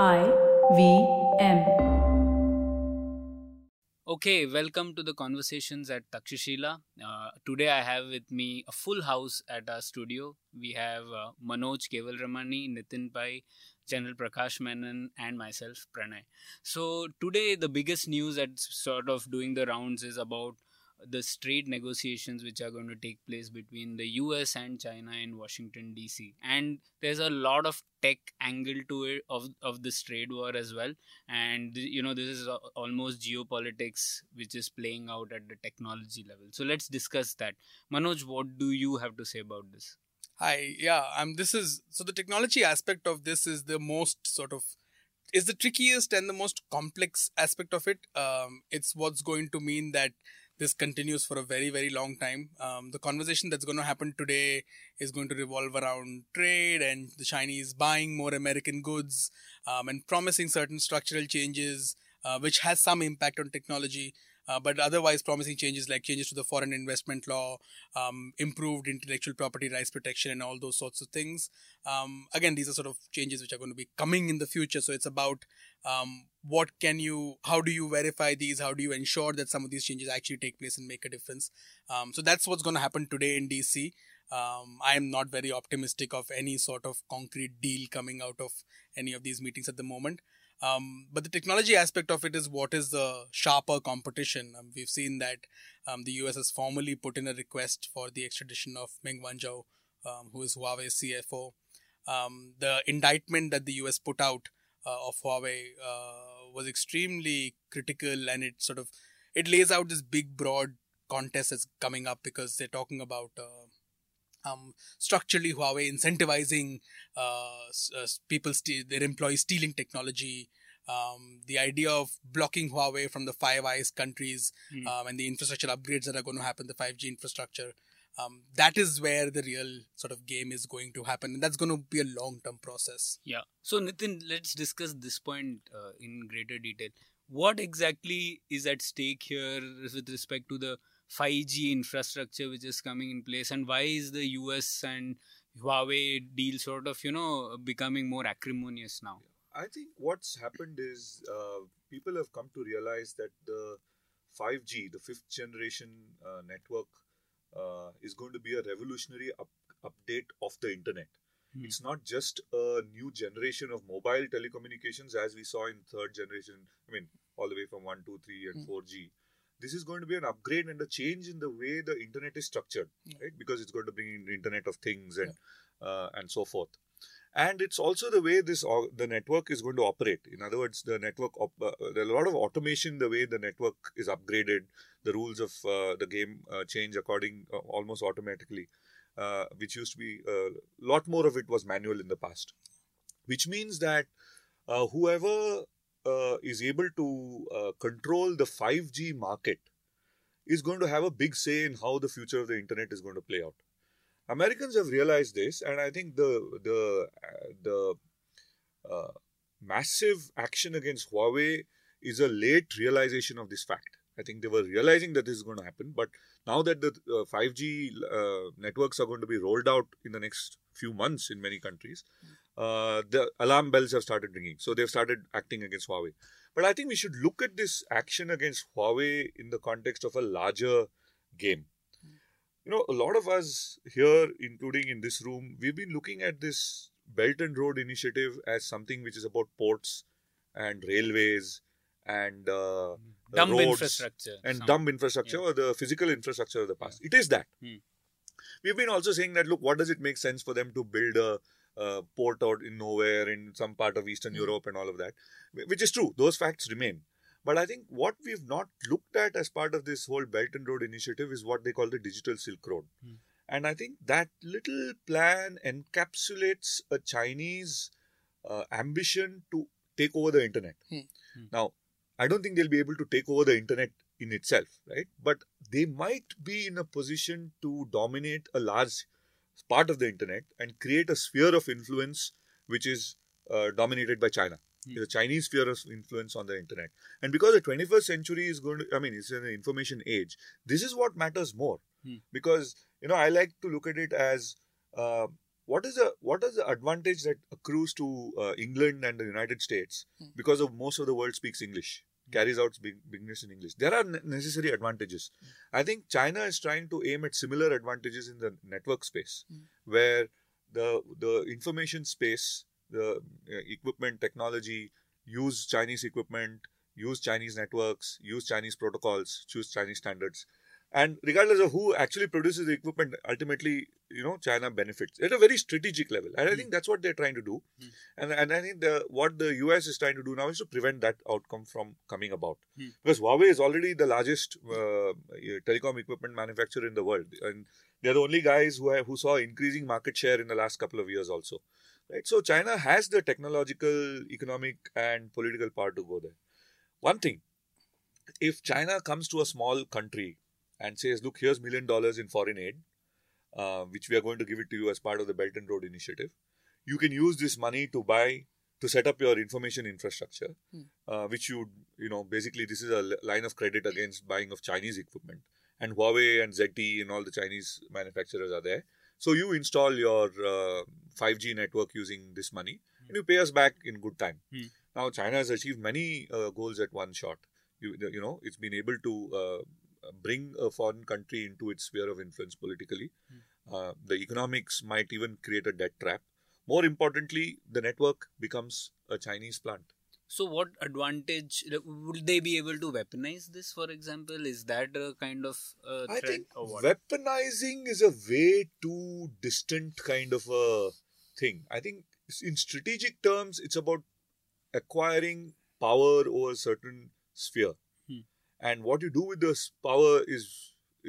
I V M. Okay, welcome to the conversations at Takshashila. Uh, today I have with me a full house at our studio. We have uh, Manoj Kevalramani, Nitin Pai, General Prakash Menon, and myself, Pranay. So today the biggest news that's sort of doing the rounds is about the trade negotiations which are going to take place between the US and China in Washington DC and there's a lot of tech angle to it of of this trade war as well. And you know this is almost geopolitics which is playing out at the technology level. So let's discuss that. Manoj what do you have to say about this? Hi. Yeah um this is so the technology aspect of this is the most sort of is the trickiest and the most complex aspect of it. Um it's what's going to mean that this continues for a very very long time. Um, the conversation that's going to happen today is going to revolve around trade and the chinese buying more american goods um, and promising certain structural changes uh, which has some impact on technology uh, but otherwise promising changes like changes to the foreign investment law, um, improved intellectual property rights protection, and all those sorts of things. Um, again, these are sort of changes which are going to be coming in the future. So it's about um, what can you, how do you verify these? How do you ensure that some of these changes actually take place and make a difference? Um, so that's what's going to happen today in DC. Um, I am not very optimistic of any sort of concrete deal coming out of any of these meetings at the moment. Um, but the technology aspect of it is what is the sharper competition. Um, we've seen that um, the US has formally put in a request for the extradition of Meng Wanzhou, um, who is Huawei's CFO. Um, the indictment that the US put out uh, of Huawei uh, was extremely critical, and it sort of it lays out this big, broad contest that's coming up because they're talking about. Uh, um, structurally Huawei incentivizing uh, uh, people, their employees stealing technology. Um, the idea of blocking Huawei from the Five Eyes countries mm. um, and the infrastructure upgrades that are going to happen, the 5G infrastructure. Um, that is where the real sort of game is going to happen, and that's going to be a long-term process. Yeah. So Nitin, let's discuss this point uh, in greater detail. What exactly is at stake here with respect to the 5G infrastructure which is coming in place, and why is the US and Huawei deal sort of you know becoming more acrimonious now? I think what's happened is uh, people have come to realize that the 5G, the fifth generation uh, network, uh, is going to be a revolutionary up- update of the internet. Hmm. It's not just a new generation of mobile telecommunications as we saw in third generation. I mean, all the way from 1, 2, 3, and hmm. 4G this is going to be an upgrade and a change in the way the internet is structured, yeah. right? Because it's going to bring in Internet of Things and yeah. uh, and so forth. And it's also the way this uh, the network is going to operate. In other words, the network op- uh, there's a lot of automation the way the network is upgraded. The rules of uh, the game uh, change according uh, almost automatically, which used to be a lot more of it was manual in the past. Which means that whoever uh, is able to uh, control the 5G market is going to have a big say in how the future of the internet is going to play out. Americans have realized this, and I think the the the uh, massive action against Huawei is a late realization of this fact. I think they were realizing that this is going to happen, but now that the 5G uh, uh, networks are going to be rolled out in the next few months in many countries, uh, the alarm bells have started ringing. So they've started acting against Huawei. But I think we should look at this action against Huawei in the context of a larger game. You know, a lot of us here, including in this room, we've been looking at this Belt and Road initiative as something which is about ports and railways and uh, dumb roads infrastructure and some, dumb infrastructure yeah. or the physical infrastructure of the past. Yeah. It is that. Hmm. We've been also saying that look, what does it make sense for them to build a uh, port out in nowhere in some part of Eastern mm. Europe and all of that, which is true. Those facts remain. But I think what we've not looked at as part of this whole Belt and Road initiative is what they call the digital Silk Road. Mm. And I think that little plan encapsulates a Chinese uh, ambition to take over the internet. Mm. Now, I don't think they'll be able to take over the internet in itself, right? But they might be in a position to dominate a large part of the internet and create a sphere of influence which is uh, dominated by China. Mm. It's a Chinese sphere of influence on the internet. And because the 21st century is going to, I mean, it's an information age, this is what matters more. Mm. Because, you know, I like to look at it as uh, what is the what is the advantage that accrues to uh, England and the United States Hmm. because of most of the world speaks English, carries out big, business in English. There are necessary advantages. I think China is trying to aim at similar advantages in the network space, Hmm. where the the information space, the uh, equipment technology, use Chinese equipment, use Chinese networks, use Chinese protocols, choose Chinese standards. And regardless of who actually produces the equipment, ultimately, you know, China benefits at a very strategic level. And I think that's what they're trying to do. Hmm. And, and I think the, what the US is trying to do now is to prevent that outcome from coming about. Hmm. Because Huawei is already the largest uh, telecom equipment manufacturer in the world. And they're the only guys who, have, who saw increasing market share in the last couple of years also. Right? So China has the technological, economic, and political power to go there. One thing, if China comes to a small country and says, look, here's million dollars in foreign aid, uh, which we are going to give it to you as part of the Belt and Road Initiative, you can use this money to buy, to set up your information infrastructure, Hmm. uh, which you, you know, basically this is a line of credit against buying of Chinese equipment. And Huawei and ZTE and all the Chinese manufacturers are there. So you install your uh, 5G network using this money and you pay us back in good time. Hmm. Now, China has achieved many uh, goals at one shot. You, you know, it's been able to uh, bring a foreign country into its sphere of influence politically. Uh, the economics might even create a debt trap. More importantly, the network becomes a Chinese plant. So, what advantage would they be able to weaponize this? For example, is that a kind of uh, I think or what? weaponizing is a way too distant kind of a thing. I think in strategic terms, it's about acquiring power over a certain sphere, Hmm. And what you do with this power is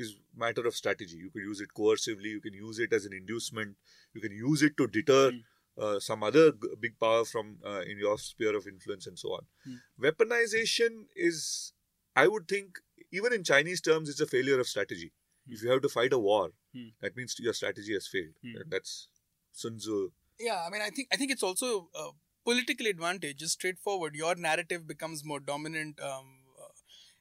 is matter of strategy. You can use it coercively. You can use it as an inducement. You can use it to deter. Hmm. Uh, some other g- big power from uh, in your sphere of influence and so on. Hmm. Weaponization is, I would think, even in Chinese terms, it's a failure of strategy. If you have to fight a war, Hmm. that means your strategy has failed. Hmm. And That's Sun Tzu. Yeah, I mean, I think I think it's also a political advantage. Just straightforward, your narrative becomes more dominant. Um, uh,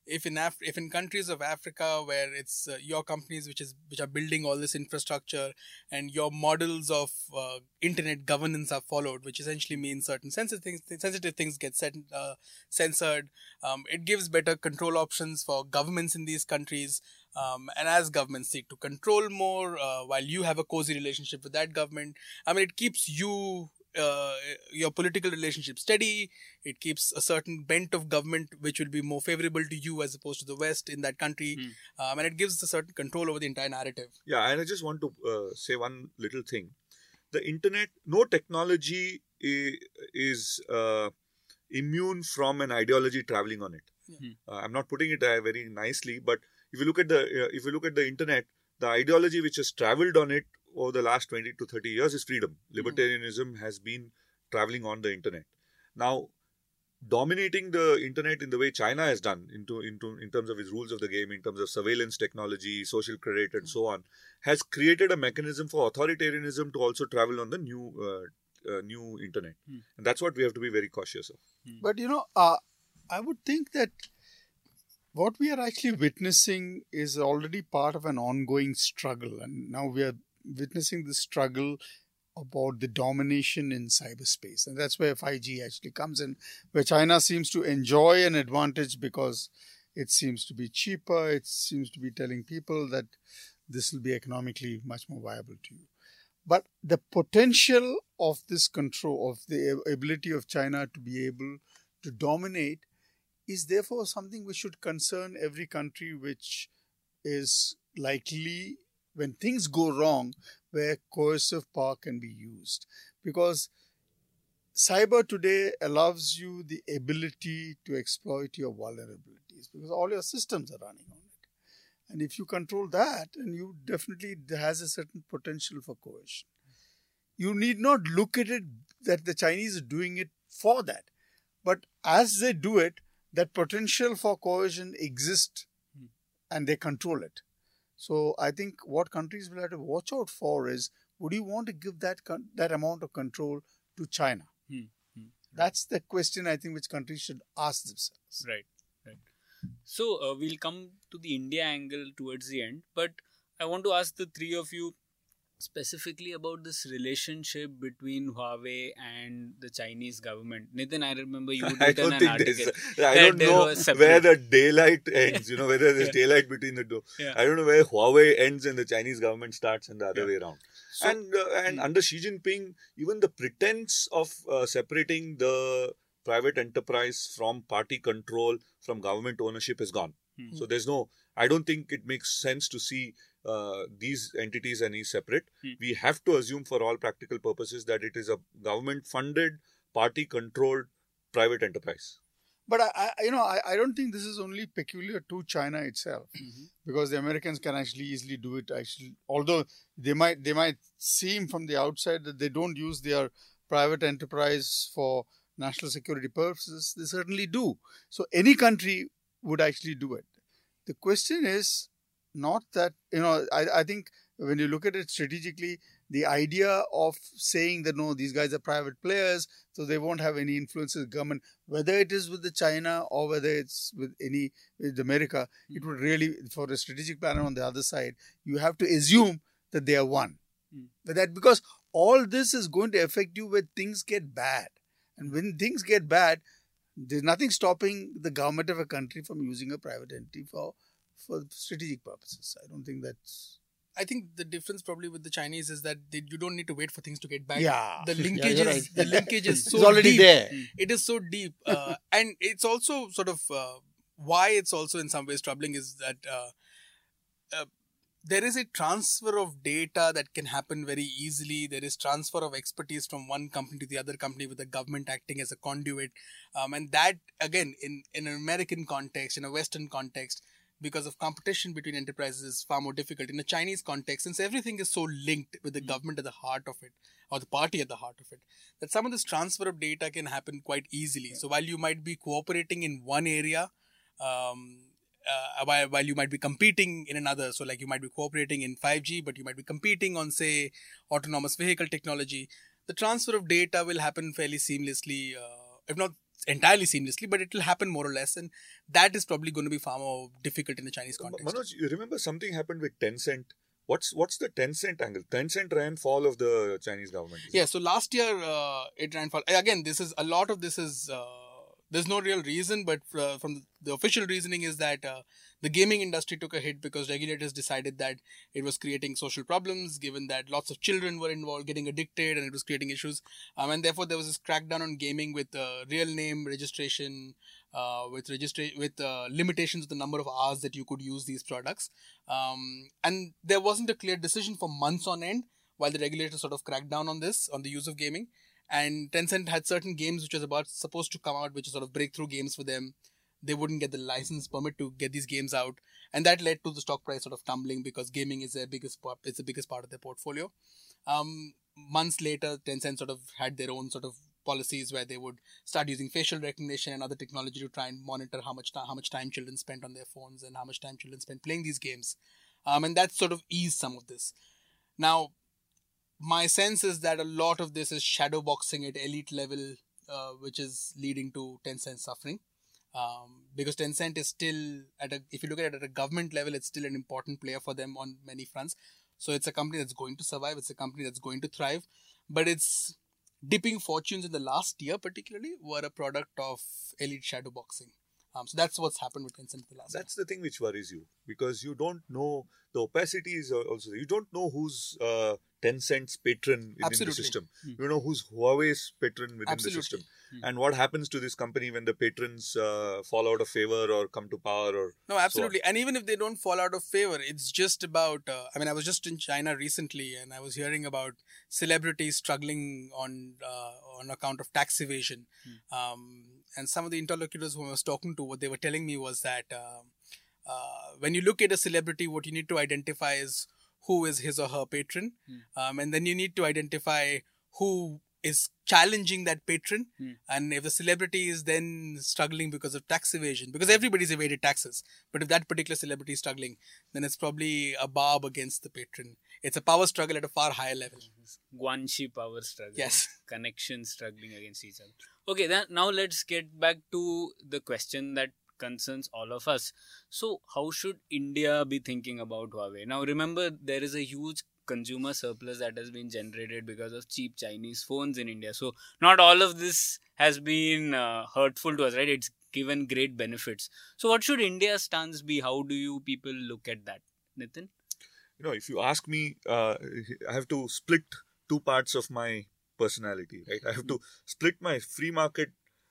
if in Af- if in countries of Africa where it's uh, your companies which is which are building all this infrastructure and your models of uh, internet governance are followed, which essentially means certain sensitive things sensitive things get set, uh, censored. Um, it gives better control options for governments in these countries. Um, and as governments seek to control more, uh, while you have a cozy relationship with that government, I mean, it keeps you uh, your political relationship steady. It keeps a certain bent of government which will be more favorable to you as opposed to the West in that country, Hmm. um, and it gives a certain control over the entire narrative. Yeah, and I just want to uh, say one little thing. The internet, no technology is uh, immune from an ideology traveling on it. Yeah. Uh, I'm not putting it uh, very nicely, but if you look at the uh, if you look at the internet, the ideology which has traveled on it over the last 20 to 30 years is freedom. Libertarianism has been traveling on the internet. Now, dominating the internet in the way China has done into into in terms of its rules of the game, in terms of surveillance technology, social credit, and so on, has created a mechanism for authoritarianism to also travel on the new uh, uh, new internet, Hmm. and that's what we have to be very cautious of. But you know, uh, I would think that what we are actually witnessing is already part of an ongoing struggle, and now we are witnessing the struggle about the domination in cyberspace, and that's where 5G actually comes in, where China seems to enjoy an advantage because it seems to be cheaper. It seems to be telling people that this will be economically much more viable to you. But the potential of this control, of the ability of China to be able to dominate, is therefore something which should concern every country which is likely, when things go wrong, where coercive power can be used. Because cyber today allows you the ability to exploit your vulnerabilities because all your systems are running on it. And if you control that, and you definitely has a certain potential for coercion. You need not look at it that the Chinese are doing it for that. But as they do it, that potential for coercion exists Hmm. and they control it. So I think what countries will have to watch out for is would you want to give that con- that amount of control to China? Hmm. Hmm. That's the question I think which countries should ask themselves. Right, right. So uh, we'll come to the India angle towards the end, but I want to ask the three of you specifically about this relationship between Huawei and the Chinese government. Nitin, I remember you don't an think article. I don't know where the daylight ends. You know whether there's Yeah. daylight between the two. Yeah. I don't know where Huawei ends and the Chinese government starts, and the other Yeah. way around. So- and uh, and under Xi Jinping, even the pretense of uh, separating the private enterprise from party control from government ownership is gone. Hmm. So there's no. I don't think it makes sense to see uh, these entities any separate. Hmm. We have to assume, for all practical purposes, that it is a government-funded, party-controlled private enterprise. But I, I you know, I, I don't think this is only peculiar to China itself, Mhm. because the Americans can actually easily do it. Actually, although they might they might seem from the outside that they don't use their private enterprise for national security purposes, they certainly do. So any country would actually do it. The question is not that you know. I, I think when you look at it strategically, the idea of saying that no, these guys are private players, so they won't have any influence with government, whether it is with the China or whether it's with any with America, it would really for a strategic planner on the other side, you have to assume that they are one. Mm. But that because all this is going to affect you when things get bad, and when things get bad, there's nothing stopping the government of a country from using a private entity for for strategic purposes. I don't think that's I think the difference probably with the Chinese is that they, you don't need to wait for things to get back. yeah. The linkage you're is right. the linkage is so it's already deep. there. It is so deep, uh, and it's also sort of uh, why it's also in some ways troubling is that uh, uh, there is a transfer of data that can happen very easily. There is transfer of expertise from one company to the other company with the government acting as a conduit, um, and that again in in an American context, in a Western context. Because of competition between enterprises is far more difficult. In a Chinese context, since everything is so linked with the government at the heart of it, or the party at the heart of it, that some of this transfer of data can happen quite easily. So while you might be cooperating in one area, um, uh, while, while you might be competing in another, so like you might be cooperating in 5G, but you might be competing on, say, autonomous vehicle technology, the transfer of data will happen fairly seamlessly, uh, if not entirely seamlessly, but it will happen more or less. And that is probably going to be far more difficult in the Chinese context. Manoj, you remember something happened with Tencent? What's what's the Tencent angle? Tencent ran fall of the Chinese government. Yeah, so last year uh, it ran fall. Again, this is a lot of this is uh, there's no real reason, but uh, from the, official reasoning is that uh, the gaming industry took a hit because regulators decided that it was creating social problems, given that lots of children were involved, getting addicted, and it was creating issues. Um, and therefore, there was this crackdown on gaming with uh, real name registration, uh, with registra- with uh, limitations of the number of hours that you could use these products. Um, and there wasn't a clear decision for months on end while the regulators sort of cracked down on this, on the use of gaming. And Tencent had certain games which was about supposed to come out, which are sort of breakthrough games for them. They wouldn't get the license permit to get these games out, and that led to the stock price sort of tumbling because gaming is their biggest part. It's the biggest part of their portfolio. Um, months later, Tencent sort of had their own sort of policies where they would start using facial recognition and other technology to try and monitor how much time how much time children spent on their phones and how much time children spent playing these games, um, and that sort of eased some of this. Now, my sense is that a lot of this is shadow boxing at elite level, uh, which is leading to Tencent suffering. Um, because Tencent is still at a, if you look at it at a government level, it's still an important player for them on many fronts. So it's a company that's going to survive. It's a company that's going to thrive, but its dipping fortunes in the last year, particularly, were a product of elite shadow boxing. Um, so that's what's happened with Tencent the last. That's the thing which worries you because you don't know the opacity is also you don't know who's uh, Tencent's patron within the system. Hmm. You know who's Huawei's patron within Absolutely. the system, Hmm. and what happens to this company when the patrons uh, fall out of favor or come to power or No, absolutely. and even if they don't fall out of favor, it's just about. Uh, I mean, I was just in China recently, and I was hearing about celebrities struggling on uh, on account of tax evasion. Um, and some of the interlocutors who I was talking to, what they were telling me was that um uh, when you look at a celebrity, what you need to identify is who is his or her patron, um, and then you need to identify who is challenging that patron Hmm. and if the celebrity is then struggling because of tax evasion because everybody's evaded taxes but if that particular celebrity is struggling then it's probably a barb against the patron it's a power struggle at a far higher level Guanxi power struggle. Yes. Connections struggling against each other. Okay, then now let's get back to the question that concerns all of us. So, how should India be thinking about Huawei? Now, remember, there is a huge consumer surplus that has been generated because of cheap Chinese phones in India. So not all of this has been uh, hurtful to us, right? It's given great benefits. So what should India's stance be? How do you people look at that, Nitin? You know, if you ask me, uh, I have to split two parts of my personality, right? I have to split my free market,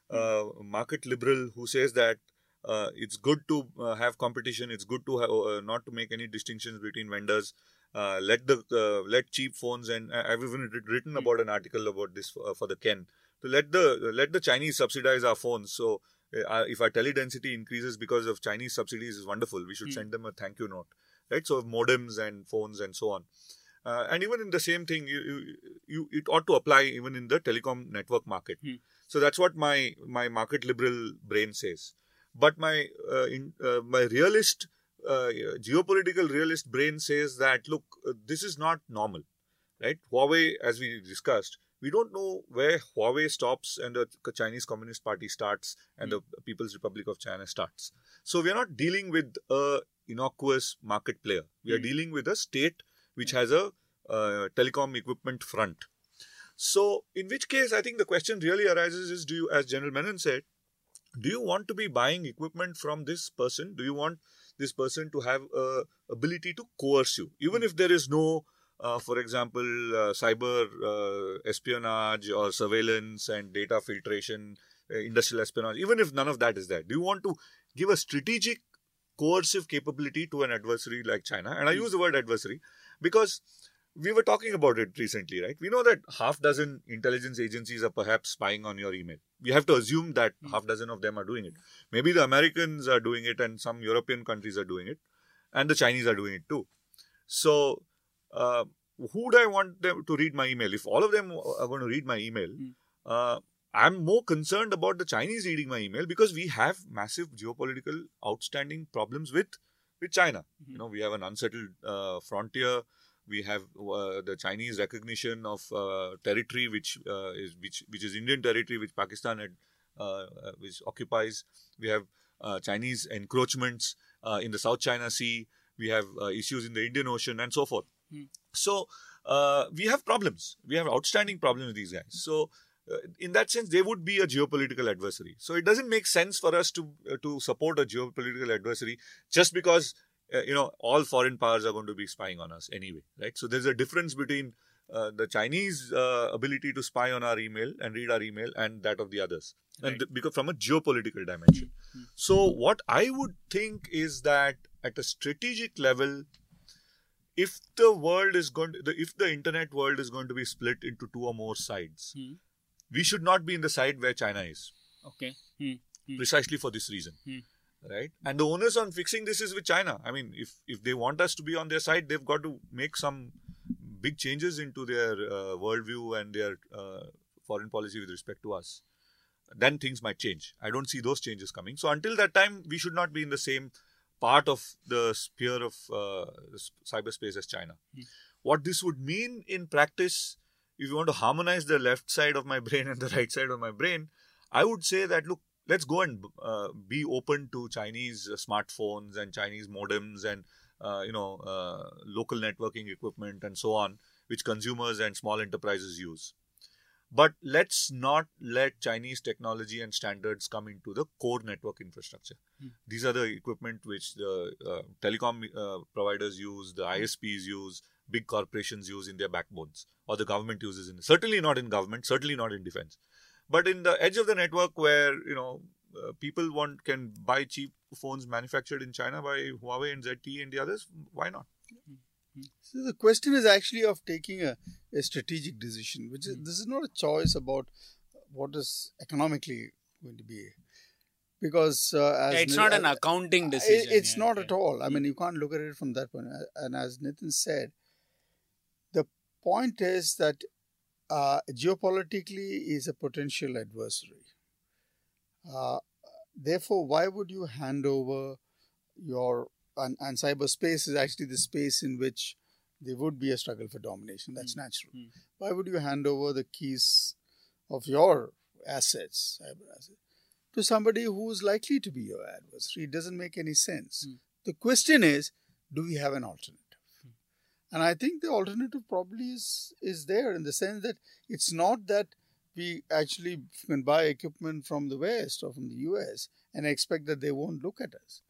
uh, market liberal who says that uh, it's good to uh, have competition. It's good to have uh, not to make any distinctions between vendors. Uh, let the uh, let cheap phones and I've even written about an article about this for, for the Ken to let the let the Chinese subsidize our phones. So uh, if our tele density increases because of Chinese subsidies is wonderful. We should Hmm. send them a thank you note, right? So modems and phones and so on. Uh, and even in the same thing, you, you, you it ought to apply even in the telecom network market. Hmm. So that's what my my market liberal brain says. But my uh, in, uh, my realist uh, geopolitical realist brain says that look, uh, this is not normal, right? Huawei, as we discussed, we don't know where Huawei stops and the Chinese Communist Party starts and the People's Republic of China starts. So we are not dealing with a innocuous market player. We are Hmm. dealing with a state which has a uh, telecom equipment front. So, in which case, I think the question really arises is: Do you, as General Menon said, do you want to be buying equipment from this person? Do you want this person to have a ability to coerce you, even if there is no, uh, for example, uh, cyber uh, espionage or surveillance and data filtration, uh, industrial espionage? Even if none of that is there, do you want to give a strategic coercive capability to an adversary like China? And I use the word adversary because we were talking about it recently, right? We know that half dozen intelligence agencies are perhaps spying on your email. We have to assume that half dozen of them are doing it. Maybe the Americans are doing it, and some European countries are doing it, and the Chinese are doing it too. So, uh, who do I want them to read my email? If all of them are going to read my email, Hmm. uh, I'm more concerned about the Chinese reading my email because we have massive geopolitical outstanding problems with with China. You know, we have an unsettled uh, frontier. We have uh, the Chinese recognition of uh, territory, which uh, is which which is Indian territory, which Pakistan had, uh, uh, which occupies. We have uh, Chinese encroachments uh, in the South China Sea. We have uh, issues in the Indian Ocean and so forth. Hmm. So uh, we have problems. We have outstanding problems with these guys. So in that sense, they would be a geopolitical adversary. So it doesn't make sense for us to uh, to support a geopolitical adversary just because uh, you know all foreign powers are going to be spying on us anyway, right? So there's a difference between uh, the Chinese uh, ability to spy on our email and read our email and that of the others, and th- because from a geopolitical dimension. So what I would think is that at a strategic level, if the world is going to, the, if the internet world is going to be split into two or more sides, Hmm. we should not be in the side where China is, Okay. Hmm. Hmm. precisely for this reason. Right, and the onus on fixing this is with China. I mean, if if they want us to be on their side, they've got to make some big changes into their uh, worldview and their uh, foreign policy with respect to us. Then things might change. I don't see those changes coming. So until that time, we should not be in the same part of the sphere of uh, cyberspace as China. Hmm. What this would mean in practice, if you want to harmonize the left side of my brain and the right side of my brain, I would say that look, let's go and uh, be open to Chinese smartphones and Chinese modems and uh, you know uh, local networking equipment and so on, which consumers and small enterprises use. But let's not let Chinese technology and standards come into the core network infrastructure. Hmm. These are the equipment which the uh, telecom uh, providers use, the ISPs use, big corporations use in their backbones, or the government uses in. Certainly not in government, certainly not in defense, but in the edge of the network where you know uh, people want can buy cheap phones manufactured in China by Huawei and ZTE and the others. Why not? So the question is actually of taking a, a strategic decision, which is this is not a choice about what is economically going to be, because uh, as it's Ni- not an uh, accounting I- decision. It's yeah, not yeah. at all. I mean, you can't look at it from that point. Uh, And as Nitin said, the point is that uh, geopolitically is a potential adversary. Uh, therefore, why would you hand over your and, and cyberspace is actually the space in which there would be a struggle for domination. That's natural. Mm. Why would you hand over the keys of your assets, cyber assets, to somebody who's likely to be your adversary? It doesn't make any sense. Mm. The question is, do we have an alternative? And I think the alternative probably is is there in the sense that it's not that we actually can buy equipment from the West or from the US and expect that they won't look at us.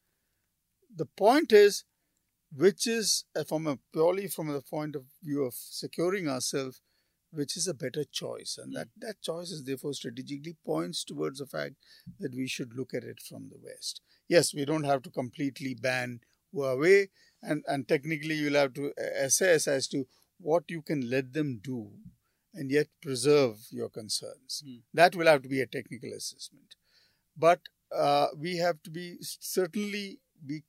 The point is, which is uh, from a purely from the point of view of securing ourselves, which is a better choice, and that that choice is therefore strategically points towards the fact that we should look at it from the West. Yes, we don't have to completely ban Huawei, and and technically you'll have to assess as to what you can let them do and yet preserve your concerns. Hmm. That will have to be a technical assessment. But uh, we have to be certainly be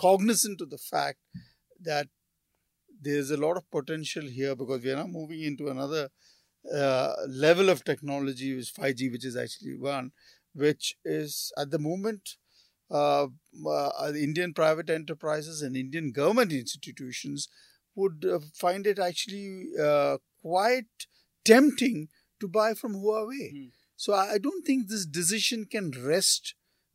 cognizant of the fact that there's a lot of potential here because we are now moving into another uh, level of technology, which is 5G, which is actually one, which is at the moment uh, uh, Indian private enterprises and Indian government institutions would uh, find it actually uh, quite tempting to buy from Huawei. Hmm. So I I don't think this decision can rest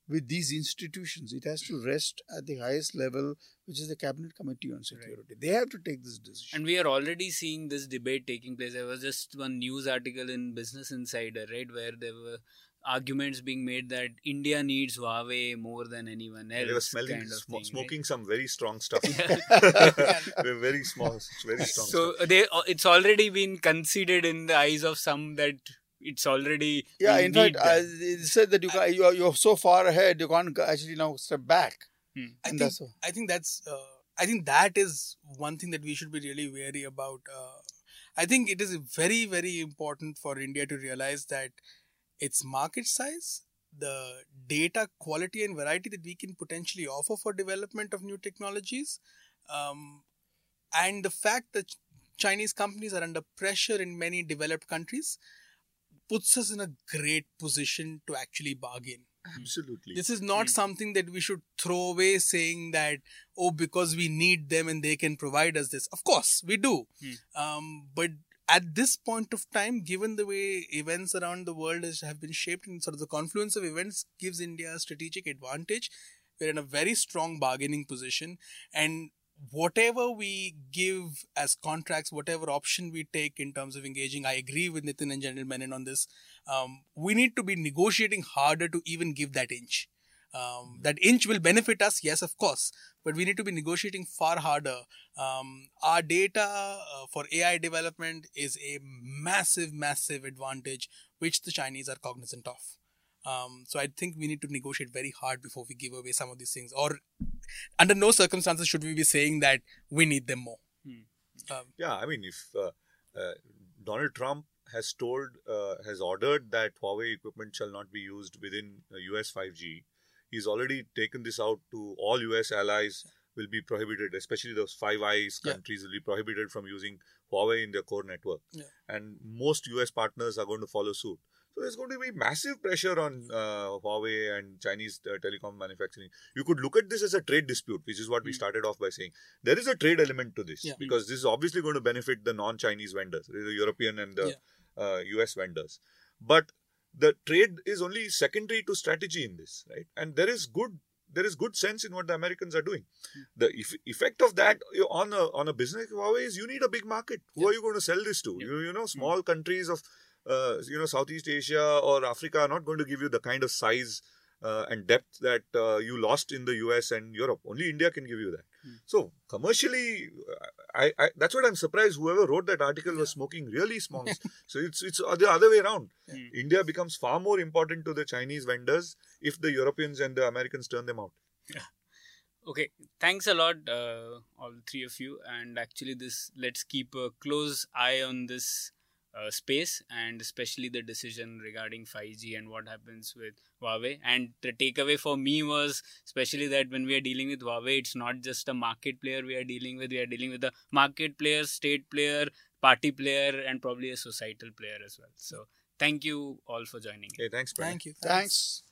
with these institutions. It has to rest at the highest level, which is the Cabinet Committee on Security. They have to take this decision. And we are already seeing this debate taking place. There was just one news article in Business Insider, right, where there were arguments being made that India needs Huawei more than anyone else. They were smelling, kind of sm- thing, right? smoking some very strong stuff. Yeah. They're very small, very strong so stuff. they uh, it's already been conceded in the eyes of some that it's already yeah, we in fact, need I, it said that you can, you're, you're so far ahead, you can't actually now step back. Hmm. I think, that's. I think that's uh, I think that is one thing that we should be really wary about. Uh, I think it is very very important for India to realize that its market size, the data quality and variety that we can potentially offer for development of new technologies, um, and the fact that Chinese companies are under pressure in many developed countries puts us in a great position to actually bargain. Absolutely. This is not Hmm. something that we should throw away saying that, oh, because we need them and they can provide us this. Of course, we do. Hmm. Um, but at this point of time, given the way events around the world have been shaped and sort of the confluence of events gives India a strategic advantage, we're in a very strong bargaining position. And whatever we give as contracts, whatever option we take in terms of engaging, I agree with Nitin and General Menon on this. Um, we need to be negotiating harder to even give that inch. Um, that inch will benefit us, yes, of course, but we need to be negotiating far harder. Um, our data uh, for AI development is a massive, massive advantage which the Chinese are cognizant of. Um, so I think we need to negotiate very hard before we give away some of these things, or under no circumstances should we be saying that we need them more. Hmm. Um, Yeah, I mean, if uh, uh, Donald Trump has told, uh, has ordered that Huawei equipment shall not be used within uh, US 5G, he's already taken this out to all US allies will be prohibited, especially those Five Eyes Yeah. countries will be prohibited from using Huawei in their core network. Yeah. And most US partners are going to follow suit. So there's going to be massive pressure on uh, Huawei and Chinese uh, telecom manufacturing. You could look at this as a trade dispute, which is what we Mm. started off by saying. There is a trade element to this Yeah. because this is obviously going to benefit the non-Chinese vendors, the European and the uh, US vendors. But the trade is only secondary to strategy in this, right? And there is good there is good sense in what the Americans are doing. The eff- effect of that on a on a business Huawei is you need a big market. Who are you going to sell this to? Yeah. You you know small countries of uh, you know Southeast Asia or Africa are not going to give you the kind of size uh, and depth that uh, you lost in the US and Europe. Only India can give you that. Hmm. So commercially, I, I that's what I'm surprised. Whoever wrote that article was smoking really smonks. so it's it's the other way around. Hmm. India becomes far more important to the Chinese vendors if the Europeans and the Americans turn them out. Okay, thanks a lot, uh, all three of you. And actually, this let's keep a close eye on this uh, space and especially the decision regarding 5G and what happens with Huawei. And the takeaway for me was especially that when we are dealing with Huawei, it's not just a market player we are dealing with. We are dealing with a market player, state player, party player, and probably a societal player as well. So, thank you all for joining. in. Hey, thanks, Pranay. thank you. Thanks.